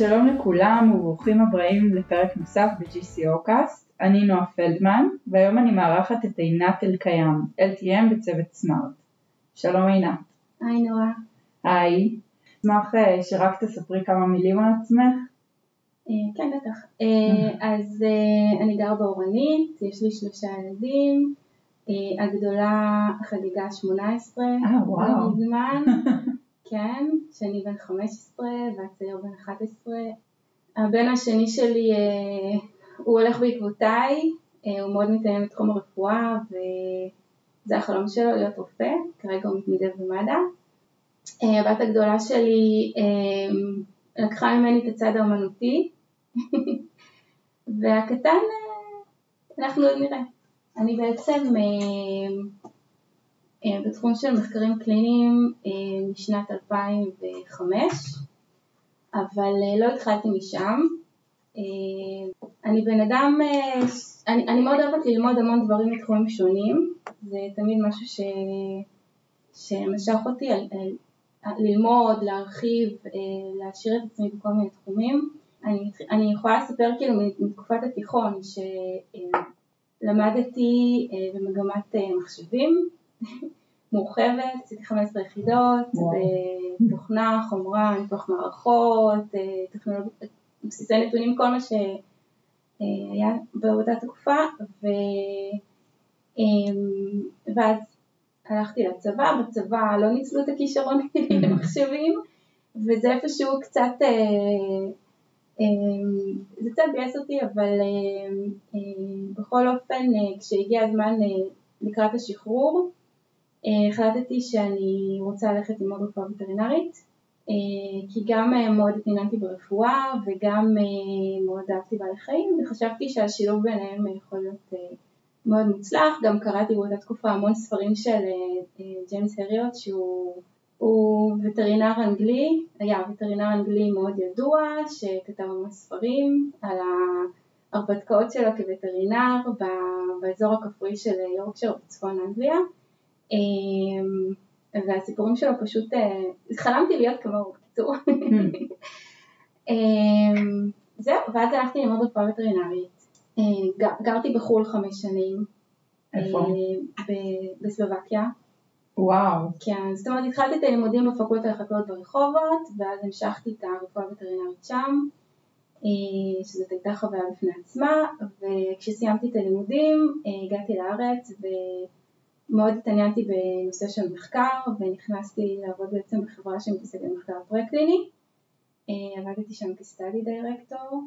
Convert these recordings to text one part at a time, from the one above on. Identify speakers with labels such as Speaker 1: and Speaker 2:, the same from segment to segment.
Speaker 1: שלום לכולם וברוכים הבאים לפרק נוסף ב-GCOcast, אני נועה פלדמן והיום אני מארחת את עינת אלקיים, LTM בצוות סמארט. שלום עינת.
Speaker 2: היי נועה.
Speaker 1: היי, אשמח אה, שרק תספרי כמה מילים על עצמך.
Speaker 2: אה, כן בטח. אה, אז אני גר באורנית, יש לי שלושה ילדים, הגדולה חגיגה 18,
Speaker 1: אה וואו.
Speaker 2: לא מזמן, כן, שאני בן 15 והצעיר בן 11. הבן השני שלי, הוא הולך בעקבותיי, הוא מאוד מתעניין בתחום הרפואה וזה החלום שלו להיות רופא, כרגע הוא מתנדב במד"א. הבת הגדולה שלי לקחה ממני את הצד האמנותי והקטן אנחנו עוד נראה. אני בעצם בתחום של מחקרים קליניים משנת 2005 אבל לא התחלתי משם. אני בן אדם, אני, אני מאוד אוהבת ללמוד המון דברים מתחומים שונים, זה תמיד משהו ש, שמשך אותי על, על, ללמוד, להרחיב, להשאיר את עצמי בכל מיני תחומים. אני, אני יכולה לספר כאילו מתקופת התיכון שלמדתי במגמת מחשבים מורחבת, עשיתי 15 יחידות, בתוכנה, חומרה, ניתוח מערכות, טכנולוגיה, בסיסי נתונים, כל מה שהיה באותה תקופה, ו... ואז הלכתי לצבא, בצבא לא ניצלו את הכישרון שלי למחשבים, וזה איפשהו קצת, זה קצת ביאס אותי, אבל בכל אופן כשהגיע הזמן לקראת השחרור, החלטתי שאני רוצה ללכת ללמוד רפואה וטרינרית, כי גם מאוד התעניינתי ברפואה וגם מאוד אהבתי בעלי חיים וחשבתי שהשילוב ביניהם יכול להיות מאוד מוצלח, גם קראתי באותה תקופה המון ספרים של ג'יימס הריוט שהוא וטרינר אנגלי, היה וטרינר אנגלי מאוד ידוע שכתב המון ספרים על ההרפתקאות שלו כווטרינר באזור הכפרי של יורקשר בצפון אנגליה והסיפורים שלו פשוט, חלמתי להיות כמוהו בקיצור. זהו, ואז הלכתי ללמוד רפואה וטרינרית. גרתי בחו"ל חמש שנים.
Speaker 1: איפה?
Speaker 2: בסלובקיה.
Speaker 1: וואו.
Speaker 2: כן, זאת אומרת התחלתי את הלימודים בפקולטה לחקלאות ברחובות, ואז המשכתי את הרפואה וטרינרית שם, שזאת הייתה חוויה בפני עצמה, וכשסיימתי את הלימודים הגעתי לארץ ו... מאוד התעניינתי בנושא של מחקר ונכנסתי לעבוד בעצם בחברה שמתעסקת במחקר פרה-קליני, עבדתי שם כסטאדי דירקטור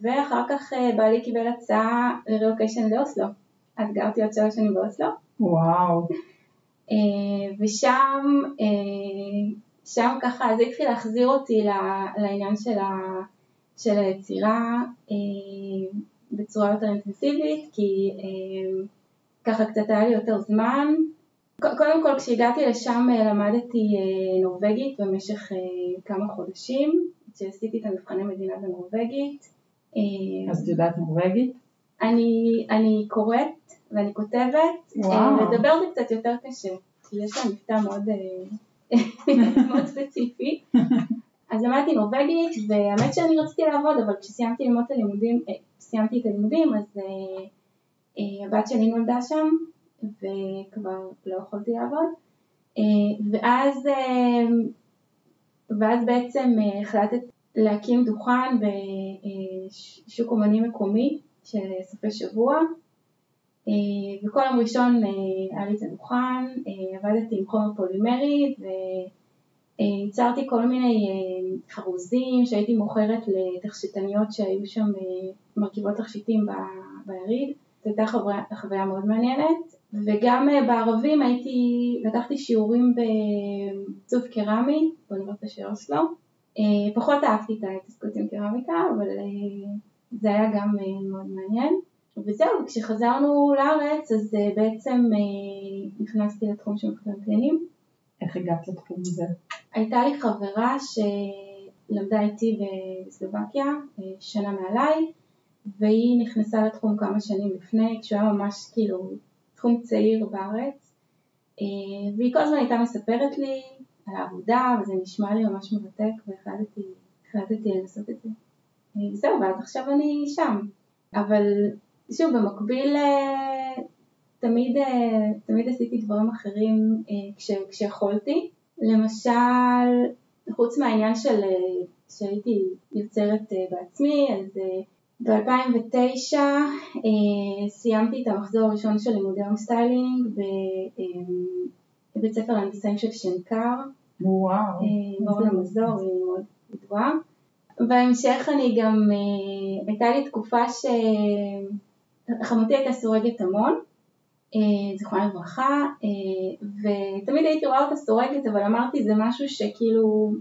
Speaker 2: ואחר כך בעלי קיבל הצעה לרילוקיישן לאוסלו, אז גרתי עוד שלוש שנים באוסלו.
Speaker 1: וואו.
Speaker 2: ושם, שם ככה זה התחיל להחזיר אותי לעניין של, ה, של היצירה בצורה יותר אינטנסיבית כי ככה קצת היה לי יותר זמן. קודם כל כשהגעתי לשם למדתי נורבגית במשך כמה חודשים, כשעשיתי את המבחני מדינה בנורבגית.
Speaker 1: אז את יודעת נורבגית?
Speaker 2: אני, אני קוראת ואני כותבת, לדבר זה קצת יותר קשה, כי יש להם מבטא מאוד, מאוד ספציפי. אז למדתי נורבגית והאמת שאני רציתי לעבוד אבל כשסיימתי ללמוד את הלימודים, סיימתי את הלימודים אז הבת שלי נולדה שם וכבר לא יכולתי לעבוד. ואז, ואז בעצם החלטת להקים דוכן בשוק אומני מקומי של סופי שבוע. וכל יום ראשון היה לי את הדוכן, עבדתי עם חומר פולימרי וייצרתי כל מיני חרוזים שהייתי מוכרת לתכשיטניות שהיו שם מרכיבות תכשיטים ביריד זו הייתה חוויה, חוויה מאוד מעניינת וגם בערבים הייתי, לקחתי שיעורים בעיצוב קרמי באוניברסיטה של אוסלו פחות אהבתי את ההתעסקות עם קרמיקה אבל זה היה גם מאוד מעניין וזהו, כשחזרנו לארץ אז בעצם נכנסתי לתחום של מחקרים קליניים.
Speaker 1: איך הגעת לתחום הזה?
Speaker 2: הייתה לי חברה שלמדה איתי בסלובקיה שנה מעליי והיא נכנסה לתחום כמה שנים לפני, כשהוא היה ממש כאילו תחום צעיר בארץ, והיא כל הזמן הייתה מספרת לי על העבודה, וזה נשמע לי ממש מרתק, והחלטתי החלטתי לעשות את זה. אה, זהו, ואז עכשיו אני שם. אבל שוב, במקביל אה, תמיד, אה, תמיד עשיתי דברים אחרים כש, כשיכולתי. למשל, חוץ מהעניין של שהייתי יוצרת בעצמי, אז ב-2009 סיימתי את המחזור הראשון של לימודי home styling בבית ספר להנדסאים של שנקר.
Speaker 1: וואו.
Speaker 2: באורנה מזור, היא מאוד ידועה. בהמשך אני גם, אה, הייתה לי תקופה שחמותי הייתה סורגת המון, אה, זיכרונה לברכה, אה, ותמיד הייתי רואה אותה סורגת, אבל אמרתי זה משהו שכאילו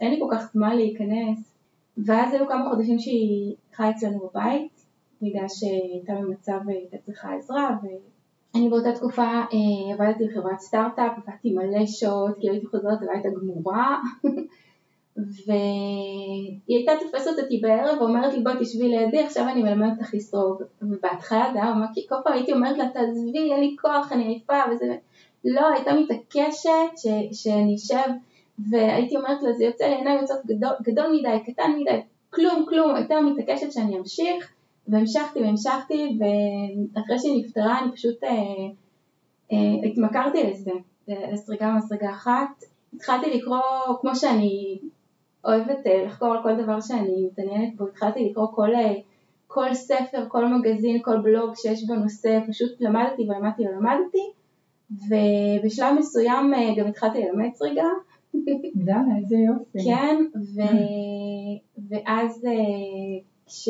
Speaker 2: אין לי כל כך זמן להיכנס, ואז היו כמה חודשים שהיא חיה אצלנו בבית, בגלל שהייתה במצב והייתה צריכה עזרה, ואני באותה תקופה עבדתי בחברת סטארט-אפ, עבדתי מלא שעות, כי הייתי חוזרת הביתה גמורה, והיא הייתה תופסת אותי בערב ואומרת לי בואי תשבי לידי עכשיו אני מלמדת אותך לסרוג ובהתחלה זה היה ממש כל פעם הייתי אומרת לה תעזבי אין לי כוח אני עייפה וזה. לא הייתה מתעקשת ש, שאני אשב והייתי אומרת לה זה יוצא לי עיניים יוצאות גדול, גדול מדי קטן מדי כלום כלום הייתה מתעקשת שאני אמשיך. והמשכתי והמשכתי ואחרי שהיא נפטרה אני פשוט אה, אה, התמכרתי לזה לסריגה מסריגה אחת. התחלתי לקרוא כמו שאני אוהבת אה, לחקור על כל דבר שאני מתעניינת בו, התחלתי לקרוא כל, אה, כל ספר, כל מגזין, כל בלוג שיש בנושא, פשוט למדתי ולמדתי ולמדתי, ובשלב מסוים אה, גם התחלתי ללמד סריגה.
Speaker 1: די, איזה יופי.
Speaker 2: כן, ו... ואז כש...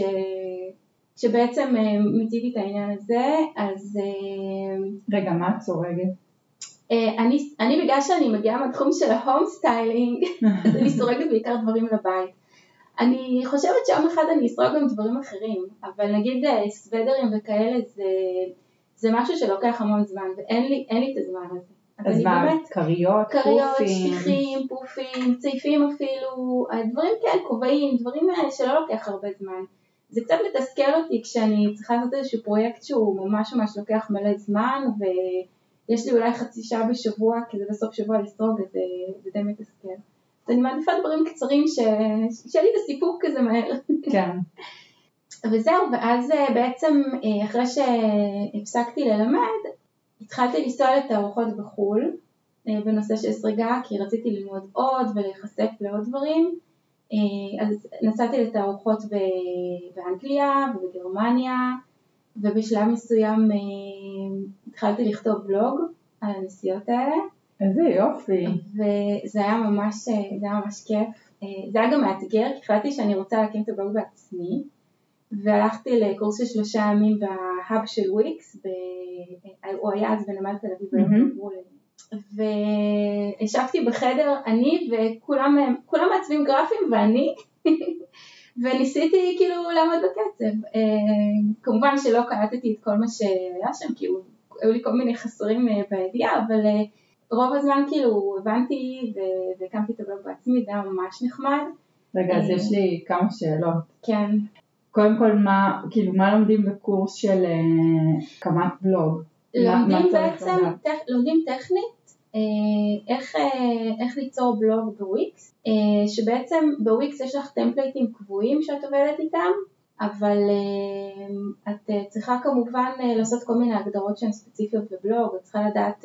Speaker 2: כשבעצם מיציתי את העניין הזה, אז...
Speaker 1: רגע, מה את סורגת?
Speaker 2: אה, אני, אני בגלל שאני מגיעה מהתחום של ה home styling, אז אני סורגת בעיקר דברים לבית. אני חושבת שיום אחד אני אסרוג גם דברים אחרים, אבל נגיד אה, סוודרים וכאלה זה, זה משהו שלוקח המון זמן, ואין לי, לי את הזמן הזה.
Speaker 1: אז מה, באמת, כריות,
Speaker 2: כריות, שטיחים, פופים, צעיפים אפילו, דברים כאלה, כובעים, דברים שלא לוקח הרבה זמן. זה קצת מתסכל אותי כשאני צריכה לעשות איזשהו פרויקט שהוא ממש ממש לוקח מלא זמן, ו... יש לי אולי חצי שעה בשבוע, כי זה בסוף שבוע לסרוג, אז זה די מתסכל. אז אני מעדיפה דברים קצרים ש... שיהיה לי את הסיפוק כזה מהר.
Speaker 1: כן.
Speaker 2: וזהו, ואז אה, בעצם אה, אחרי שהפסקתי ללמד, התחלתי לנסוע לתערוכות בחו"ל אה, בנושא של סריגה, כי רציתי ללמוד עוד ולהיחשף לעוד דברים. אז נסעתי לתערוכות באנגליה ובגרמניה, ובשלב מסוים התחלתי לכתוב בלוג על הנסיעות האלה.
Speaker 1: איזה יופי.
Speaker 2: וזה היה ממש, זה היה ממש כיף. זה היה גם מאתגר, כי החלטתי שאני רוצה להקים את הבלוג בעצמי, והלכתי לקורס של שלושה ימים בהאב של וויקס, ב... הוא היה אז בנמל תל אביב, mm-hmm. וישבתי בחדר, אני וכולם מעצבים גרפים ואני, וניסיתי כאילו לעמוד בקצב. כמובן שלא קלטתי את כל מה שהיה שם, כי הוא היו לי כל מיני חסרים אה, בידיעה, אבל אה, רוב הזמן כאילו הבנתי והקמתי את הבלוג בעצמי, זה היה ממש נחמד.
Speaker 1: רגע, אז אה, יש לי כמה שאלות.
Speaker 2: כן.
Speaker 1: קודם כל, מה, כאילו, מה לומדים בקורס של הקמת בלוג?
Speaker 2: לומדים בעצם, טכ, לומדים טכנית, איך, איך ליצור בלוג בוויקס, שבעצם בוויקס יש לך טמפלייטים קבועים שאת עובדת איתם, אבל אה, את אה, צריכה כמובן אה, לעשות כל מיני הגדרות שהן ספציפיות בבלוג, את צריכה לדעת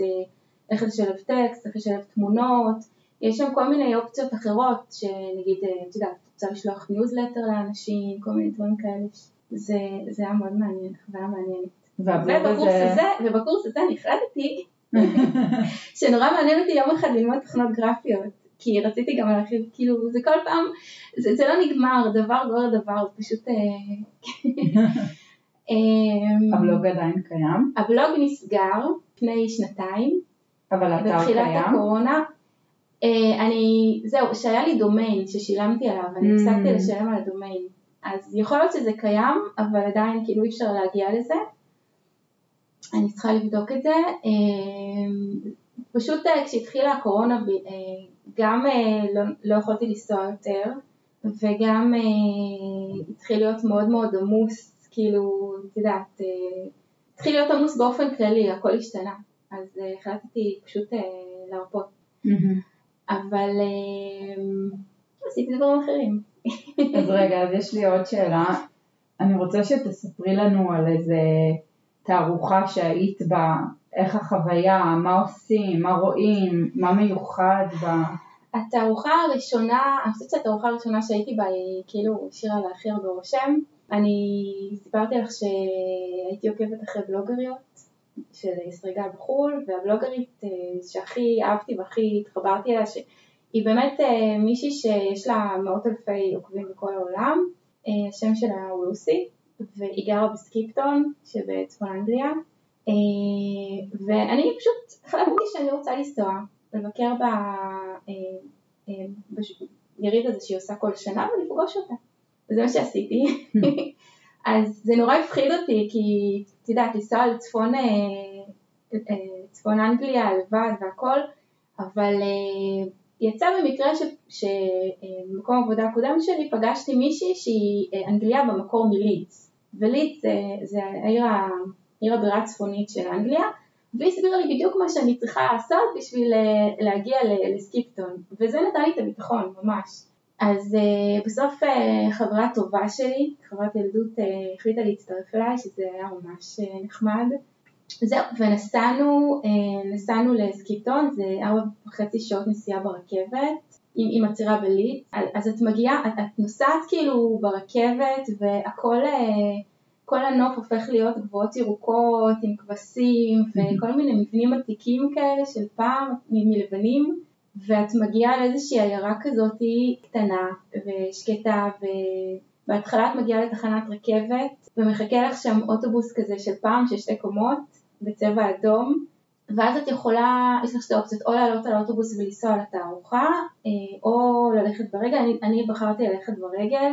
Speaker 2: איך לשלב טקסט, איך לשלב תמונות, יש שם כל מיני אופציות אחרות, שנגיד, את יודעת, רוצה לשלוח ניוזלטר לאנשים, כל מיני דברים כאלה, זה, זה היה מאוד מעניין, חוויה מעניינת. ובקורס, הזה... הזה, ובקורס הזה אני החלטתי שנורא מעניין אותי יום אחד ללמוד תכנות גרפיות. כי רציתי גם להרחיב, כאילו זה כל פעם, זה, זה לא נגמר, דבר גורר דבר, זה פשוט... אה,
Speaker 1: אמ, הבלוג עדיין קיים?
Speaker 2: הבלוג נסגר לפני שנתיים.
Speaker 1: אבל האתר קיים?
Speaker 2: בתחילת הקורונה. אה, אני, זהו, שהיה לי דומיין ששילמתי עליו, אני הפסקתי mm. לשלם על הדומיין. אז יכול להיות שזה קיים, אבל עדיין כאילו אי אפשר להגיע לזה. אני צריכה לבדוק את זה. אמ, פשוט אה, כשהתחילה הקורונה גם אה, לא, לא יכולתי לנסוע יותר, וגם אה, התחיל להיות מאוד מאוד עמוס, כאילו, את יודעת, אה, התחיל להיות עמוס באופן כללי, הכל השתנה, אז החלטתי פשוט להרפות. Mm-hmm. אבל עשיתי דברים אחרים.
Speaker 1: אז רגע, אז יש לי עוד שאלה. אני רוצה שתספרי לנו על איזה תערוכה שהיית בה, איך החוויה, מה עושים, מה רואים, מה מיוחד בה.
Speaker 2: התערוכה הראשונה, אני חושבת שהתערוכה הראשונה שהייתי בה היא כאילו השאירה לה הכי הרבה רושם. אני סיפרתי לך שהייתי עוקבת אחרי בלוגריות של ישראגל בחו"ל, והבלוגרית אה, שהכי אהבתי והכי התחברתי אליה, שהיא באמת אה, מישהי שיש לה מאות אלפי עוקבים בכל העולם, אה, השם שלה הוא לוסי, והיא גרה בסקיפטון שבצפון אנגליה, ואני פשוט החלטתי שאני רוצה לנסוע, לבקר ביריד הזה שהיא עושה כל שנה ולפגוש אותה. וזה מה שעשיתי. אז זה נורא הפחיד אותי, כי את יודעת, לנסוע על צפון, אה, אה, צפון אנגליה לבד והכל, אבל אה, יצא במקרה שבמקום עבודה הקודם שלי פגשתי מישהי שהיא אנגליה במקור מלידס, ולידס זה, זה העיר, העיר הבירה הצפונית של אנגליה, והיא הסבירה לי בדיוק מה שאני צריכה לעשות בשביל להגיע לסקיפטון, וזה נתן לי את הביטחון ממש. אז uh, בסוף uh, חברה טובה שלי, חברת ילדות, uh, החליטה להצטרף אליי, שזה היה ממש uh, נחמד. זהו, ונסענו, uh, נסענו לסקיטון, זה ארבע וחצי שעות נסיעה ברכבת, עם, עם עצירה בליץ, אז את מגיעה, את, את נוסעת כאילו ברכבת והכל, uh, כל הנוף הופך להיות גבוהות ירוקות עם כבשים וכל מיני מבנים עתיקים כאלה של פעם, מלבנים. ואת מגיעה לאיזושהי עיירה כזאת קטנה ושקטה ובהתחלה את מגיעה לתחנת רכבת ומחכה לך שם אוטובוס כזה של פעם של שתי קומות בצבע אדום ואז את יכולה, יש לך שתי אופציות, או לעלות על האוטובוס ולנסוע לתערוכה אה, או ללכת ברגל, אני, אני בחרתי ללכת ברגל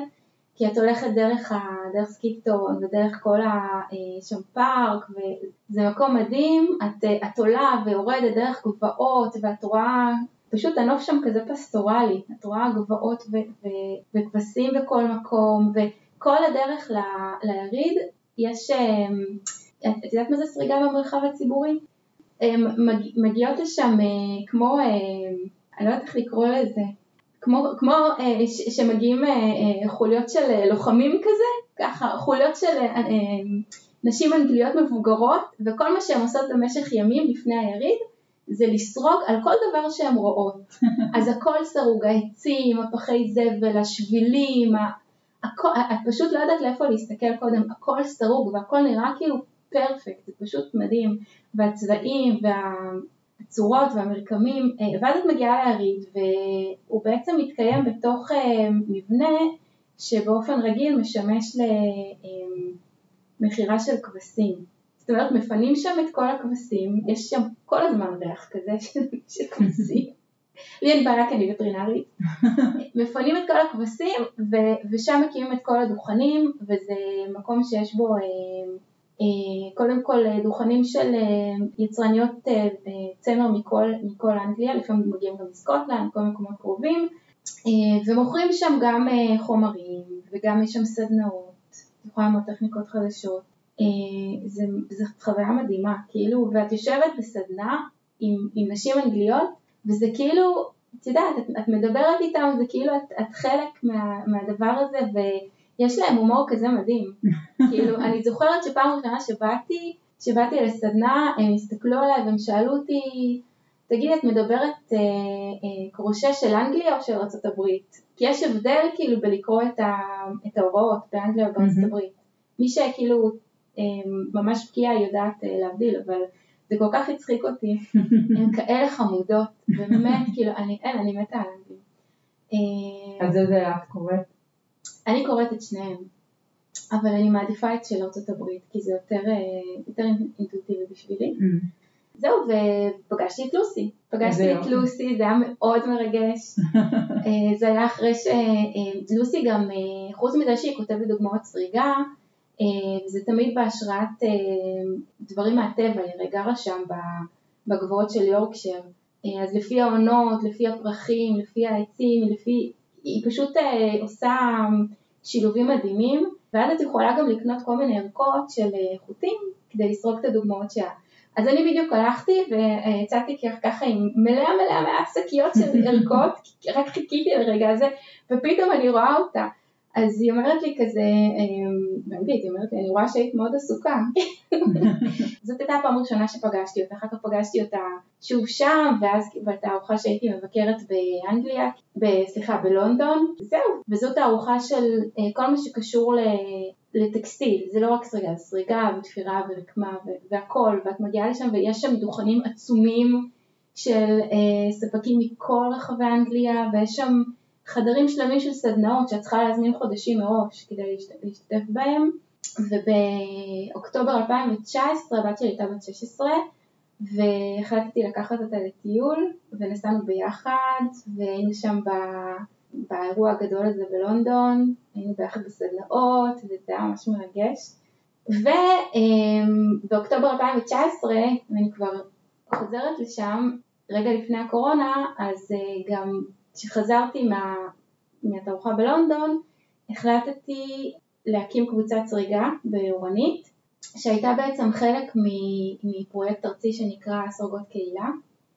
Speaker 2: כי את הולכת דרך, ה, דרך סקיפטון ודרך כל ה... אה, שם פארק וזה מקום מדהים, את, את עולה ויורדת דרך גבעות ואת רואה פשוט הנוף שם כזה פסטורלי, את רואה גבעות וכבשים בכל מקום, וכל הדרך ל- ליריד יש, אמ, את יודעת מה זה סריגה במרחב הציבורי? מגיעות לשם אה, כמו, אה, אני לא יודעת איך לקרוא לזה, כמו, כמו אה, שמגיעים חוליות של לוחמים כזה, ככה, חוליות של נשים אנגליות מבוגרות, וכל מה שהן עושות במשך ימים לפני היריד, זה לסרוג על כל דבר שהן רואות. אז הכל סרוג, העצים, הפחי זבל, השבילים, הכל, את פשוט לא יודעת לאיפה להסתכל קודם, הכל סרוג והכל נראה כאילו פרפקט, זה פשוט מדהים, והצבעים והצורות והמרקמים, אה, ואז את מגיעה ליריד והוא בעצם מתקיים בתוך אה, מבנה שבאופן רגיל משמש למכירה של כבשים. זאת אומרת, מפנים שם את כל הכבשים, יש שם כל הזמן ריח כזה של כבשים. לי אין בעיה כי אני וטרינרית. מפנים את כל הכבשים ו- ושם מקימים את כל הדוכנים וזה מקום שיש בו אה, אה, קודם כל אה, דוכנים של אה, יצרניות אה, צמר מכל, מכל אנגליה, לפעמים מגיעים גם מסקוטלנד, כל מקומות קרובים אה, ומוכרים שם גם אה, חומרים וגם יש שם סדנאות, יכולה ללמוד טכניקות חדשות אה, זה, זה חוויה מדהימה, כאילו, ואת יושבת בסדנה עם, עם נשים אנגליות, וזה כאילו, את יודעת, את, את מדברת איתם, זה כאילו את, את חלק מה, מהדבר הזה, ויש להם הומור כזה מדהים. כאילו, אני זוכרת שפעם ראשונה שבאתי, שבאתי לסדנה, הם הסתכלו עליי והם שאלו אותי, תגידי, את מדברת אה, אה, קרושה של אנגליה או של ארה"ב? כי יש הבדל כאילו בלקרוא את, ה, את ההוראות באנגליה ובארצות הברית. מי שכאילו ממש פגיעה יודעת אה, להבדיל, אבל זה כל כך הצחיק אותי, הן כאלה חמודות, באמת, כאילו, אני, אין, אני מתה על אנגלית.
Speaker 1: אמ, אז איזה את קוראת?
Speaker 2: אני קוראת את שניהם, אבל אני מעדיפה את של ארצות הברית, כי זה יותר, אה, יותר אינטואיטיבי בשבילי. Mm. זהו, ופגשתי את לוסי. פגשתי את לוסי, זה היה מאוד מרגש. אה, זה היה אחרי שלוסי גם, חוץ מזה שהיא כותבת דוגמאות סריגה, זה תמיד בהשראת אה, דברים מהטבע, היא הרי גרה שם בגבוהות של יורקשר, אה, אז לפי העונות, לפי הפרחים, לפי העצים, לפי, היא פשוט עושה שילובים מדהימים, ואז את יכולה גם לקנות כל מיני ערכות של חוטים כדי לסרוק את הדוגמאות שלה. אז אני בדיוק הלכתי ויצאתי ככה עם מלא מלא מלא שקיות של ערכות, רק חיכיתי לרגע הזה, ופתאום אני רואה אותה. אז היא אומרת לי כזה, אמ, באנגלית, היא אומרת לי, אני רואה שהיית מאוד עסוקה. זאת הייתה הפעם הראשונה שפגשתי אותה, אחר כך פגשתי אותה שוב שם, ואז בתערוכה שהייתי מבקרת באנגליה, סליחה, בלונדון, זהו, וזאת תערוכה של אה, כל מה שקשור לטקסטיל, זה לא רק סריגה, זה סריגה ותפירה ורקמה והכל, ואת מגיעה לשם ויש שם דוכנים עצומים של אה, ספקים מכל רחבי אנגליה, ויש שם חדרים שלמים של סדנאות שאת צריכה להזמין חודשים מראש כדי להשתתף בהם ובאוקטובר 2019 הבת שלי הייתה בת 16 והחלטתי לקחת אותה לטיול ונסענו ביחד והיינו שם ב... באירוע הגדול הזה בלונדון, היינו ביחד בסדנאות וזה היה ממש מרגש. ובאוקטובר 2019, ואני כבר חוזרת לשם רגע לפני הקורונה, אז אה, גם כשחזרתי מה, מהתערוכה בלונדון, החלטתי להקים קבוצת סריגה באורנית, שהייתה בעצם חלק מפרויקט ארצי שנקרא סורגות קהילה,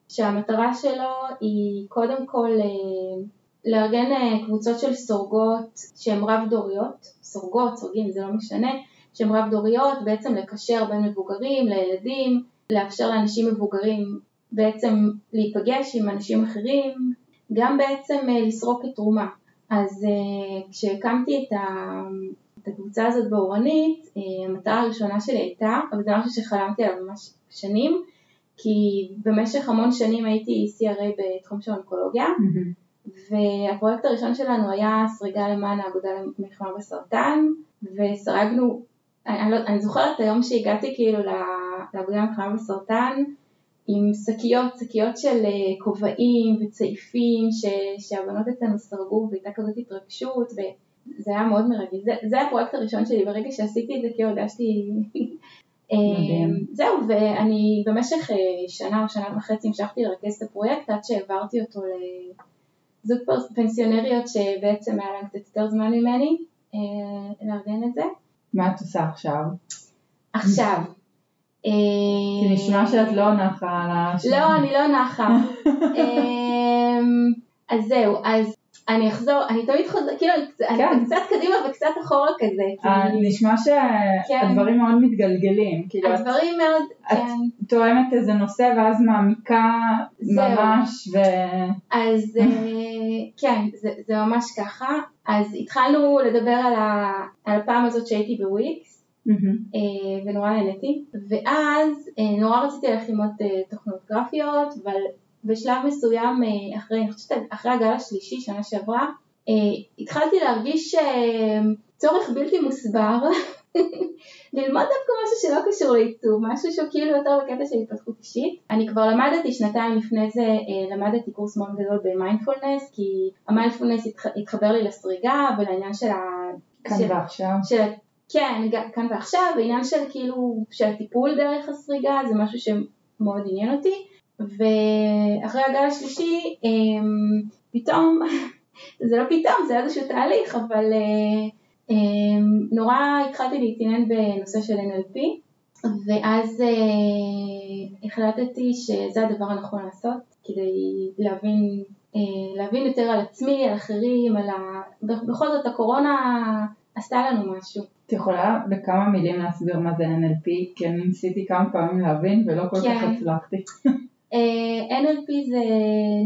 Speaker 2: שהמטרה שלו היא קודם כל אה, לארגן אה, קבוצות של סורגות שהן רב דוריות, סורגות, סורגים, זה לא משנה, שהן רב דוריות, בעצם לקשר בין מבוגרים לילדים, לאפשר לאנשים מבוגרים בעצם להיפגש עם אנשים אחרים, גם בעצם אה, לסרוק את תרומה. אז אה, כשהקמתי את, ה, את הקבוצה הזאת באורנית, אה, המטרה הראשונה שלי הייתה, אבל זה משהו שחלמתי עליו ממש שנים, כי במשך המון שנים הייתי CRA בתחום של אונקולוגיה, mm-hmm. והפרויקט הראשון שלנו היה סריגה למען האגודה למלחמה בסרטן, וסרגנו, אני, לא, אני זוכרת היום שהגעתי כאילו לאגודה למלחמה בסרטן, עם שקיות, שקיות של אה, כובעים וצעיפים ש, שהבנות אצלנו סרגו והייתה כזאת התרגשות וזה היה מאוד מרגש. זה, זה הפרויקט הראשון שלי, ברגע שעשיתי את זה כאילו הרגשתי... אמ, זהו, ואני במשך אה, שנה או שנה וחצי המשכתי לרכז את הפרויקט עד שהעברתי אותו לזוג פנסיונריות שבעצם היה להם קצת יותר זמן ממני אה, לארגן את זה.
Speaker 1: מה את עושה עכשיו?
Speaker 2: עכשיו,
Speaker 1: כי נשמע שאת לא נחה על
Speaker 2: השם. לא, אני לא נחה. אמ, אז זהו, אז אני אחזור, אני תמיד חוזרת, כאילו, אני כן. קצת קדימה וקצת אחורה כזה.
Speaker 1: אה, נשמע שהדברים כן. מאוד מתגלגלים.
Speaker 2: כאילו, הדברים מאוד,
Speaker 1: כן. את תואמת איזה נושא ואז מעמיקה ממש.
Speaker 2: אז אה, כן, זה ממש ככה. אז התחלנו לדבר על הפעם הזאת שהייתי בוויקס. Mm-hmm. ונורא נהניתי, ואז אה, נורא רציתי ללכת ללמוד אה, תוכנות גרפיות, אבל בשלב מסוים אחרי, אני חושבת אחרי הגל השלישי, שנה שעברה, התחלתי להרגיש צורך בלתי מוסבר ללמוד דווקא משהו שלא קשור לעיצוב, משהו שהוא כאילו יותר בקטע של התפתחות אישית. אני כבר למדתי שנתיים לפני זה, למדתי קורס מאוד גדול במיינדפולנס, כי המיינדפולנס התחבר לי לסריגה ולעניין של ה...
Speaker 1: כאן ועכשיו. של
Speaker 2: כן, כאן ועכשיו, העניין של כאילו, של הטיפול דרך הסריגה זה משהו שמאוד עניין אותי, ואחרי הגל השלישי, אמ, פתאום, זה לא פתאום, זה איזשהו תהליך, אבל אה, אמ, נורא התחלתי להתעניין בנושא של NLP, ואז אה, החלטתי שזה הדבר הנכון לעשות, כדי להבין, אה, להבין יותר על עצמי, על אחרים, על ה... בכל זאת הקורונה עשתה לנו משהו.
Speaker 1: את יכולה בכמה מילים להסביר מה זה NLP? כי אני ניסיתי כמה פעמים להבין ולא כל כן. כך הצלחתי. uh,
Speaker 2: אה, NLP זה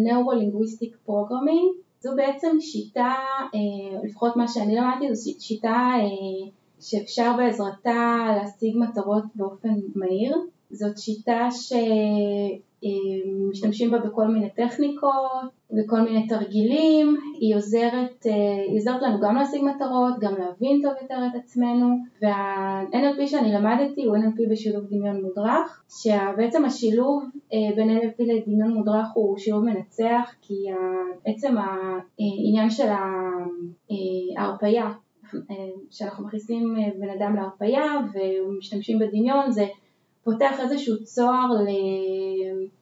Speaker 2: Neuro-Linguistic Programming, זו בעצם שיטה, uh, לפחות מה שאני למדתי, זו שיטה uh, שאפשר בעזרתה להשיג מטרות באופן מהיר. זאת שיטה ש... משתמשים בה בכל מיני טכניקות, בכל מיני תרגילים, היא עוזרת, אה, היא עוזרת לנו גם להשיג מטרות, גם להבין טוב יותר את עצמנו, וה-NLP שאני למדתי הוא NLP בשילוב דמיון מודרך, שבעצם השילוב אה, בין NLP לדמיון מודרך הוא שילוב מנצח, כי בעצם העניין של ההרפייה שאנחנו מכניסים בן אדם להרפייה ומשתמשים בדמיון זה פותח איזשהו צוהר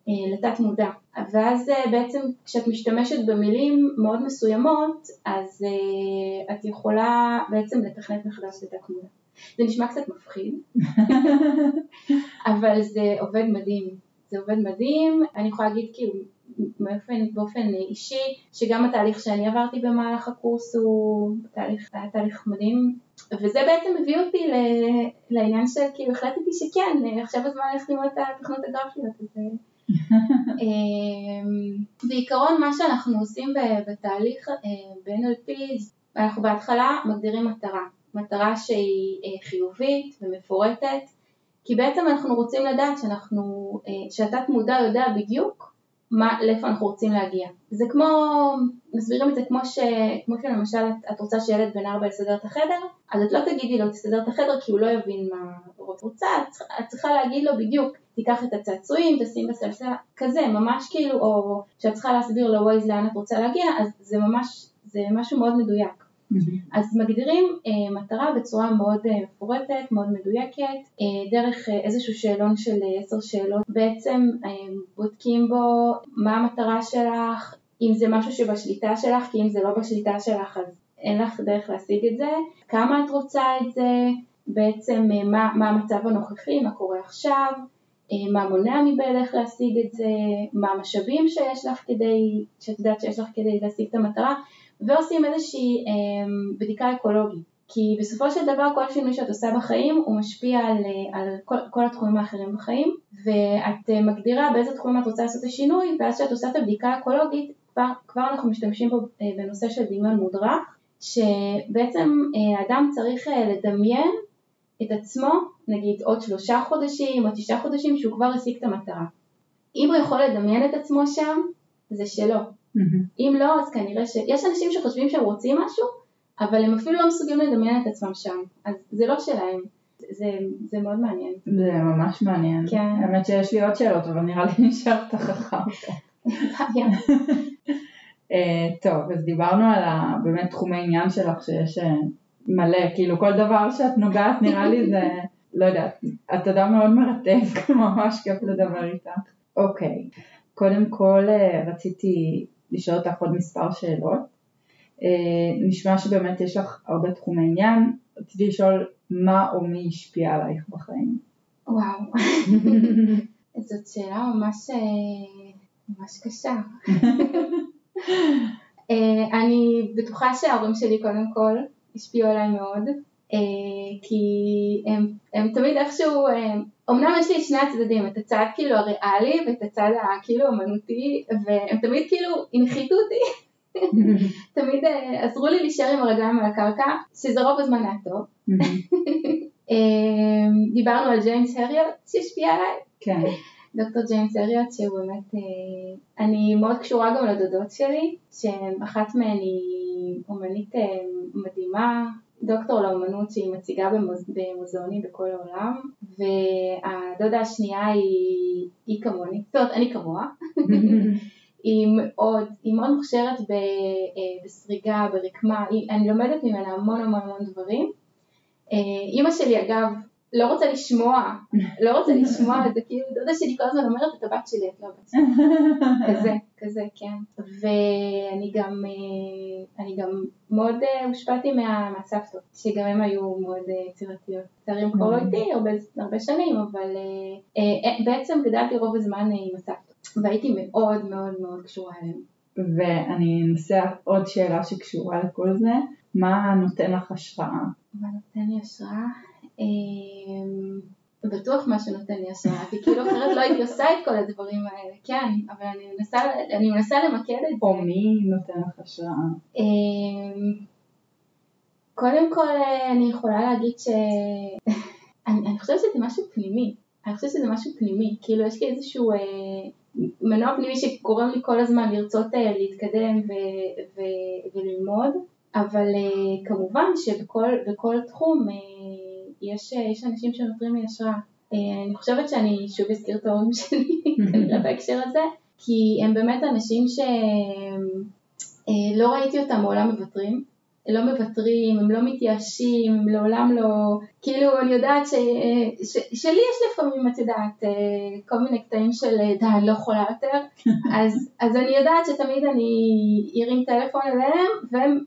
Speaker 2: אה, לתת מודע. ואז אה, בעצם כשאת משתמשת במילים מאוד מסוימות, אז אה, את יכולה בעצם לתכנת מחדש לתת מודע. זה נשמע קצת מפחיד, אבל זה עובד מדהים. זה עובד מדהים, אני יכולה להגיד כאילו באופן, באופן אישי, שגם התהליך שאני עברתי במהלך הקורס הוא תהליך, היה תהליך מדהים, וזה בעצם הביא אותי ל, לעניין של כאילו החלטתי שכן, עכשיו הזמן ללכת ללמוד את התכנות הגרפיות. הזה. אמ, בעיקרון מה שאנחנו עושים בתהליך אה, ב-NLP, אנחנו בהתחלה מגדירים מטרה, מטרה שהיא אה, חיובית ומפורטת, כי בעצם אנחנו רוצים לדעת שאנחנו, אה, שהתת מודע יודע בדיוק מה, לאיפה אנחנו רוצים להגיע. זה כמו, מסבירים את זה כמו, ש, כמו שלמשל את, את רוצה שילד בן ארבע יסדר את החדר, אז את לא תגידי לו תסדר את החדר כי הוא לא יבין מה הוא רוצה, את, את צריכה להגיד לו בדיוק, תיקח את הצעצועים, תשים בסלסל, כזה, ממש כאילו, או שאת צריכה להסביר לו לאן את רוצה להגיע, אז זה ממש, זה משהו מאוד מדויק. אז מגדירים אה, מטרה בצורה מאוד אה, מפורטת, מאוד מדויקת, אה, דרך אה, איזשהו שאלון של אה, עשר שאלות, בעצם אה, בודקים בו מה המטרה שלך, אם זה משהו שבשליטה שלך, כי אם זה לא בשליטה שלך אז אין לך דרך להשיג את זה, כמה את רוצה את זה, בעצם אה, מה, מה המצב הנוכחי, מה קורה עכשיו, אה, מה מונע מבעלך להשיג את זה, מה המשאבים שיש לך כדי, שאת יודעת שיש לך כדי להשיג את המטרה, ועושים איזושהי אה, בדיקה אקולוגית. כי בסופו של דבר כל שינוי שאת עושה בחיים הוא משפיע על, אה, על כל, כל התחומים האחרים בחיים ואת אה, מגדירה באיזה תחומים את רוצה לעשות את השינוי ואז כשאת עושה את הבדיקה האקולוגית כבר, כבר אנחנו משתמשים בו בנושא של דמיון מודרך שבעצם האדם צריך לדמיין את עצמו נגיד עוד שלושה חודשים או תשעה חודשים שהוא כבר השיג את המטרה. אם הוא יכול לדמיין את עצמו שם זה שלו Mm-hmm. אם לא, אז כנראה ש... יש אנשים שחושבים שהם רוצים משהו, אבל הם אפילו לא מסוגלים לדמיין את עצמם שם, אז זה לא שלהם. זה, זה מאוד מעניין.
Speaker 1: זה ממש מעניין. כן. האמת שיש לי עוד שאלות, אבל נראה לי נשארת חכם. אה, טוב, אז דיברנו על ה, באמת תחומי עניין שלך שיש אה, מלא, כאילו כל דבר שאת נוגעת נראה לי זה, לא יודעת, את אדם מאוד מרתק, ממש כיף לדבר איתך. אוקיי, קודם כל אה, רציתי לשאול אותך עוד מספר שאלות. אה, נשמע שבאמת יש לך הרבה תחומי עניין, רציתי לשאול מה או מי השפיע עלייך בחיים.
Speaker 2: וואו, זאת שאלה ממש, אה, ממש קשה. אה, אני בטוחה שההורים שלי קודם כל השפיעו עליי מאוד, כי הם, הם תמיד איכשהו, אמנם יש לי את שני הצדדים, את הצד כאילו הריאלי ואת הצד הכאילו אמנותי, והם תמיד כאילו הנחיתו אותי, תמיד uh, עזרו לי להישאר עם הרגליים על הקרקע, שזה רוב הזמן היה טוב. um, דיברנו על ג'יימס הריוט שהשפיע עליי.
Speaker 1: כן.
Speaker 2: דוקטור ג'יימס הריוט שהוא באמת, uh, אני מאוד קשורה גם לדודות שלי, שאחת מהן היא אומנית uh, מדהימה, דוקטור לאומנות שהיא מציגה במוז... במוזיאונים בכל העולם, והדודה השנייה היא, היא כמוני, זאת אומרת אני כמוה, היא מאוד, היא מאוד מוכשרת ב, אה, בסריגה, ברקמה, אני לומדת ממנה המון המון המון דברים. אה, אימא שלי אגב לא רוצה לשמוע, לא רוצה לשמוע זה, כאילו דודה שלי כל הזמן אומרת את הבת שלי, את לא הבת שלי, כזה, כזה, כן. ואני גם, אה, אני גם מאוד אה, הושפעתי מהסבתות, שגם הן היו מאוד אה, יצירתיות. לצערי הם כבר לא איתי הרבה, הרבה שנים, אבל בעצם גדלתי רוב הזמן עם הסבתות, והייתי מאוד מאוד מאוד קשורה אליהן.
Speaker 1: ואני אנסה עוד שאלה שקשורה לכל זה, מה נותן לך השראה?
Speaker 2: מה נותן לי השראה? אמ, בטוח מה שנותן לי השראה, כי כאילו אחרת לא הייתי עושה את כל הדברים האלה, כן, אבל אני מנסה, אני מנסה למקד את זה.
Speaker 1: או מי נותן לך השראה? אמ,
Speaker 2: קודם כל אני יכולה להגיד ש... אני, אני חושבת שזה משהו פנימי, אני חושבת שזה משהו פנימי, כאילו יש לי איזשהו אה, מנוע פנימי שגורם לי כל הזמן לרצות אה, להתקדם ו- ו- וללמוד, אבל אה, כמובן שבכל תחום אה, יש, יש אנשים שנותרים לי השראה. אה, אני חושבת שאני שוב אזכיר את ההורים שלי כנראה בהקשר הזה, כי הם באמת אנשים שלא ראיתי אותם מעולם מוותרים, לא מוותרים, הם לא מתייאשים, הם לעולם לא, כאילו אני יודעת ש, ש, שלי יש לפעמים, את יודעת, אה, כל מיני קטעים של אה, די, אני לא יכולה יותר, אז, אז אני יודעת שתמיד אני ארים טלפון אליהם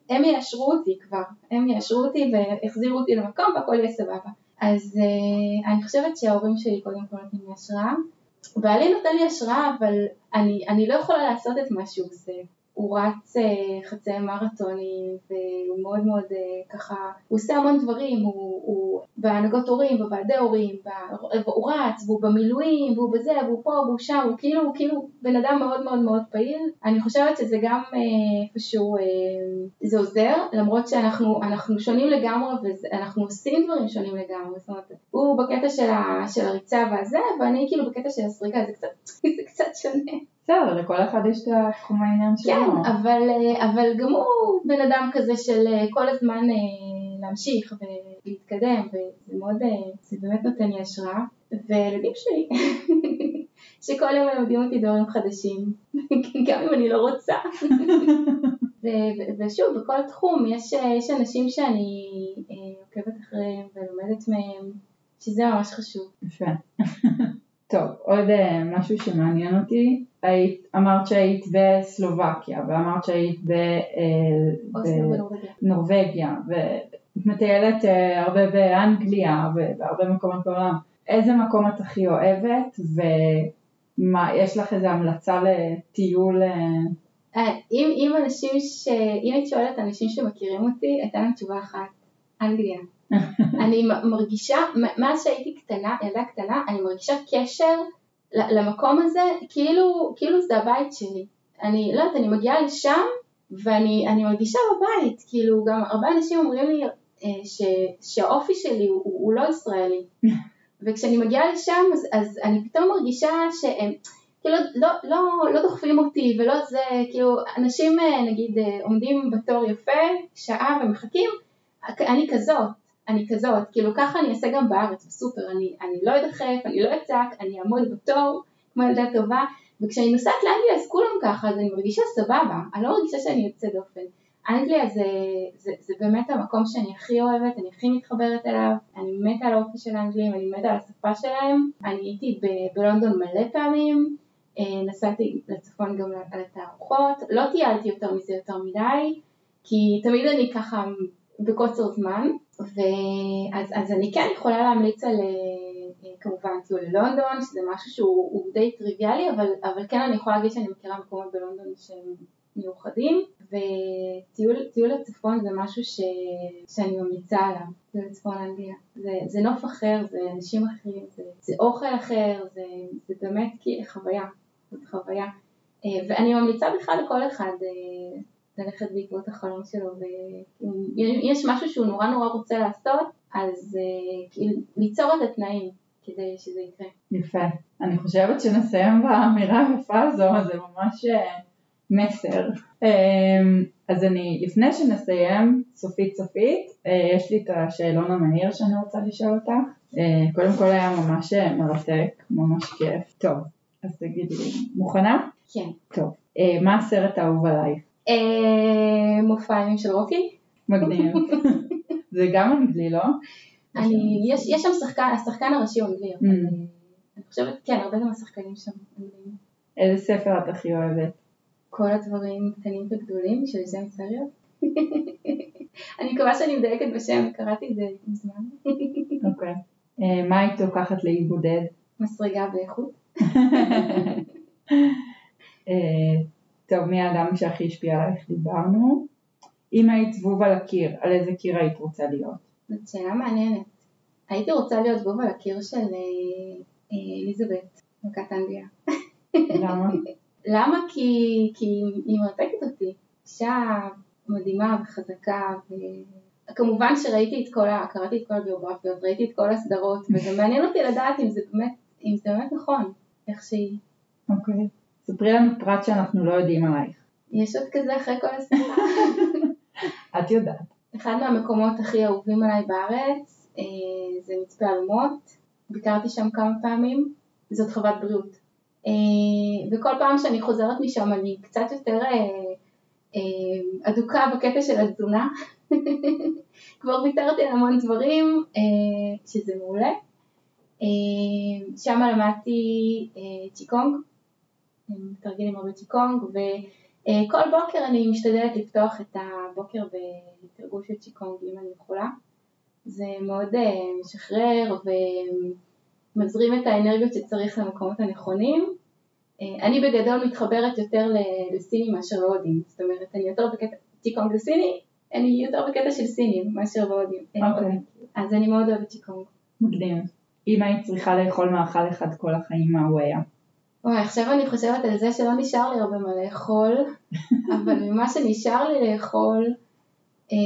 Speaker 2: והם יאשרו אותי כבר, הם יאשרו אותי ויחזירו אותי למקום והכל יהיה סבבה. אז uh, אני חושבת שההורים שלי קודם כל נותנים לי השראה. בעלי נותן לי השראה, אבל אני, אני לא יכולה לעשות את מה שהוא עושה. הוא רץ uh, חצי מרתונים והוא מאוד מאוד uh, ככה, הוא עושה המון דברים, הוא, הוא בהנהגות הורים, בוועדי הורים, הוא רץ והוא במילואים והוא בזה והוא פה והוא שם, הוא כאילו, הוא כאילו בן אדם מאוד מאוד מאוד פעיל. אני חושבת שזה גם uh, איפשהו, זה עוזר, למרות שאנחנו שונים לגמרי ואנחנו עושים דברים שונים לגמרי, זאת אומרת, הוא בקטע של, ה, של הריצה והזה, ואני כאילו בקטע של הסריקה, זה קצת, זה קצת שונה.
Speaker 1: בסדר, לכל אחד יש את התחום העניין שלו.
Speaker 2: כן, אבל, אה, אבל גם הוא בן אדם כזה של אה, כל הזמן אה, להמשיך ולהתקדם, וזה מאוד, זה באמת נותן לי השראה. וילדים שלי, שכל יום מלמדים אותי דברים חדשים, גם אם אני לא רוצה. ושוב, בכל תחום יש, יש אנשים שאני עוקבת אחריהם ולומדת מהם, שזה ממש חשוב.
Speaker 1: יפה. טוב, עוד משהו שמעניין אותי, היית, אמרת שהיית בסלובקיה ואמרת שהיית בנורבגיה ומטיילת אה, הרבה באנגליה ובהרבה מקומות בעולם. איזה מקום את הכי אוהבת ומה, יש לך איזה המלצה לטיול? אה?
Speaker 2: אה, אם, אם אנשים ש... אם היית שואלת אנשים שמכירים אותי, הייתה להם תשובה אחת, אנגליה. אני מרגישה, מאז שהייתי קטנה, ילדה קטנה, אני מרגישה קשר למקום הזה, כאילו, כאילו זה הבית שלי. אני לא יודעת, אני מגיעה לשם ואני מרגישה בבית, כאילו גם הרבה אנשים אומרים לי אה, ש, שהאופי שלי הוא, הוא לא ישראלי. וכשאני מגיעה לשם אז, אז אני פתאום מרגישה שהם כאילו לא, לא, לא דוחפים אותי ולא זה, כאילו אנשים אה, נגיד אה, עומדים בתור יפה שעה ומחכים, אני כזאת, אני כזאת, כאילו ככה אני אעשה גם בארץ, בסופר, אני, אני לא אדחף, אני לא אצעק, אני אעמוד בתור כמו ילדה טובה, וכשאני נוסעת לאנגליה אז כולם ככה, אז אני מרגישה סבבה, אני לא מרגישה שאני יוצאת דופן. אנגליה זה, זה, זה באמת המקום שאני הכי אוהבת, אני הכי מתחברת אליו, אני מתה על האופי של האנגלים, אני מתה על השפה שלהם, אני הייתי ב- בלונדון מלא פעמים, אה, נסעתי לצפון גם על התערוכות, לא טיילתי יותר מזה יותר מדי, כי תמיד אני ככה בקוצר זמן, ואז אז אני כן יכולה להמליץ על אה, כמובן טיול ללונדון, שזה משהו שהוא די טריוויאלי, אבל, אבל כן אני יכולה להגיד שאני מכירה מקומות בלונדון שהם מיוחדים, וטיול לצפון זה משהו ש, שאני ממליצה עליו, טיול לצפון אנגליה. זה, זה נוף אחר, זה אנשים אחרים, זה, זה אוכל אחר, זה, זה באמת חוויה, זאת חוויה. אה, ואני ממליצה בכלל לכל אחד אה, ללכת בעקבות החלום שלו, ואם יש משהו שהוא נורא נורא רוצה לעשות, אז uh, כאילו ליצור את התנאים כדי שזה יקרה.
Speaker 1: יפה. אני חושבת שנסיים באמירה היפה הזו, זה ממש uh, מסר. Um, אז אני, לפני שנסיים, סופית סופית, uh, יש לי את השאלון המהיר שאני רוצה לשאול אותך. קודם כל היה ממש מרתק, ממש כיף. טוב, אז תגידי לי, מוכנה?
Speaker 2: כן.
Speaker 1: טוב. מה הסרט האהוב עלייך?
Speaker 2: אה, מופעים של רוקי.
Speaker 1: מגניב. זה גם אנגלי, לא?
Speaker 2: אני, יש, יש שם שחקן, השחקן הראשי הוא אנגלי, mm. אני חושבת, כן, הרבה גם השחקנים שם אנגליים.
Speaker 1: איזה ספר את הכי אוהבת?
Speaker 2: כל הדברים קטנים וגדולים של ז'ם סריו. אני מקווה שאני מדייקת בשם, קראתי את זה מזמן.
Speaker 1: אוקיי. אה, מה היית לוקחת לאי בודד?
Speaker 2: מסרגה באיכות.
Speaker 1: טוב, מי האדם שהכי השפיע עלייך דיברנו. אם היית זבוב על הקיר, על איזה קיר היית רוצה להיות?
Speaker 2: זאת שאלה מעניינת. הייתי רוצה להיות זבוב על הקיר של אה, אה, אליזבת, מלכת אנגליה.
Speaker 1: למה?
Speaker 2: למה? כי, כי היא מרתקת אותי. אישה מדהימה וחזקה, וכמובן שראיתי את כל ה... קראתי את כל הביוגרפיות, ראיתי את כל הסדרות, וזה מעניין אותי לדעת אם זה באמת, אם זה באמת נכון, איך שהיא.
Speaker 1: אוקיי. Okay. ספרי לנו פרט שאנחנו לא יודעים עלייך.
Speaker 2: יש עוד כזה אחרי כל השיחה.
Speaker 1: את יודעת.
Speaker 2: אחד מהמקומות הכי אהובים עליי בארץ אה, זה מצפה אלומות, ביקרתי שם כמה פעמים, זאת חוות בריאות. אה, וכל פעם שאני חוזרת משם אני קצת יותר אה, אדוקה בקטע של התזונה, כבר ויתרתי על המון דברים, שזה מעולה. שם למדתי אה, צ'יקונג, מתרגלים הרבה צ'יקונג, וכל בוקר אני משתדלת לפתוח את הבוקר בתרגול של צ'יקונג אם אני יכולה. זה מאוד משחרר ומזרים את האנרגיות שצריך למקומות הנכונים. אני בגדול מתחברת יותר לסינים מאשר להודים, זאת אומרת אני יותר בקטע צ'יקונג זה סיני, אני יותר בקטע של סינים מאשר בהודים.
Speaker 1: אוקיי.
Speaker 2: אז אני מאוד אוהבת צ'יקונג.
Speaker 1: מקדים. אם היית צריכה לאכול מאכל אחד כל החיים, מה הוא היה?
Speaker 2: וואי, עכשיו אני חושבת על זה שלא נשאר לי הרבה מה לאכול, אבל ממה שנשאר לי לאכול, אה,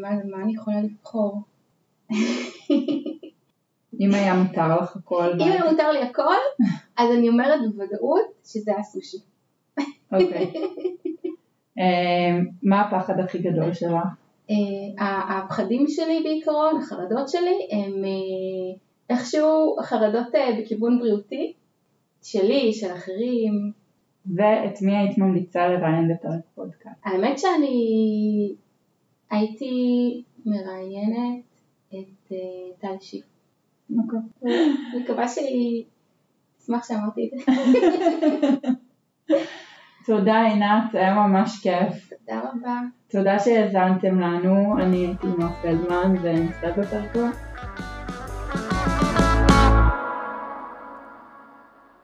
Speaker 2: מה, מה אני יכולה לבחור?
Speaker 1: אם היה מותר לך הכל?
Speaker 2: אם היה מותר לי הכל, אז אני אומרת בוודאות שזה הסושי.
Speaker 1: אוקיי. אה, מה הפחד הכי גדול שלך?
Speaker 2: אה, הפחדים שלי בעיקרון, החרדות שלי, הם אה, איכשהו חרדות בכיוון בריאותי, שלי, של אחרים.
Speaker 1: ואת מי היית ממליצה לראיין בפרק פודקאסט?
Speaker 2: האמת שאני הייתי מראיינת את טל שיף.
Speaker 1: אוקיי.
Speaker 2: אני מקווה שהיא תשמח שאמרתי את זה.
Speaker 1: תודה עינת, היה ממש כיף.
Speaker 2: תודה רבה.
Speaker 1: תודה שהאזנתם לנו, אני הייתי נועה פלדמן ונצטרך בפרק הבא.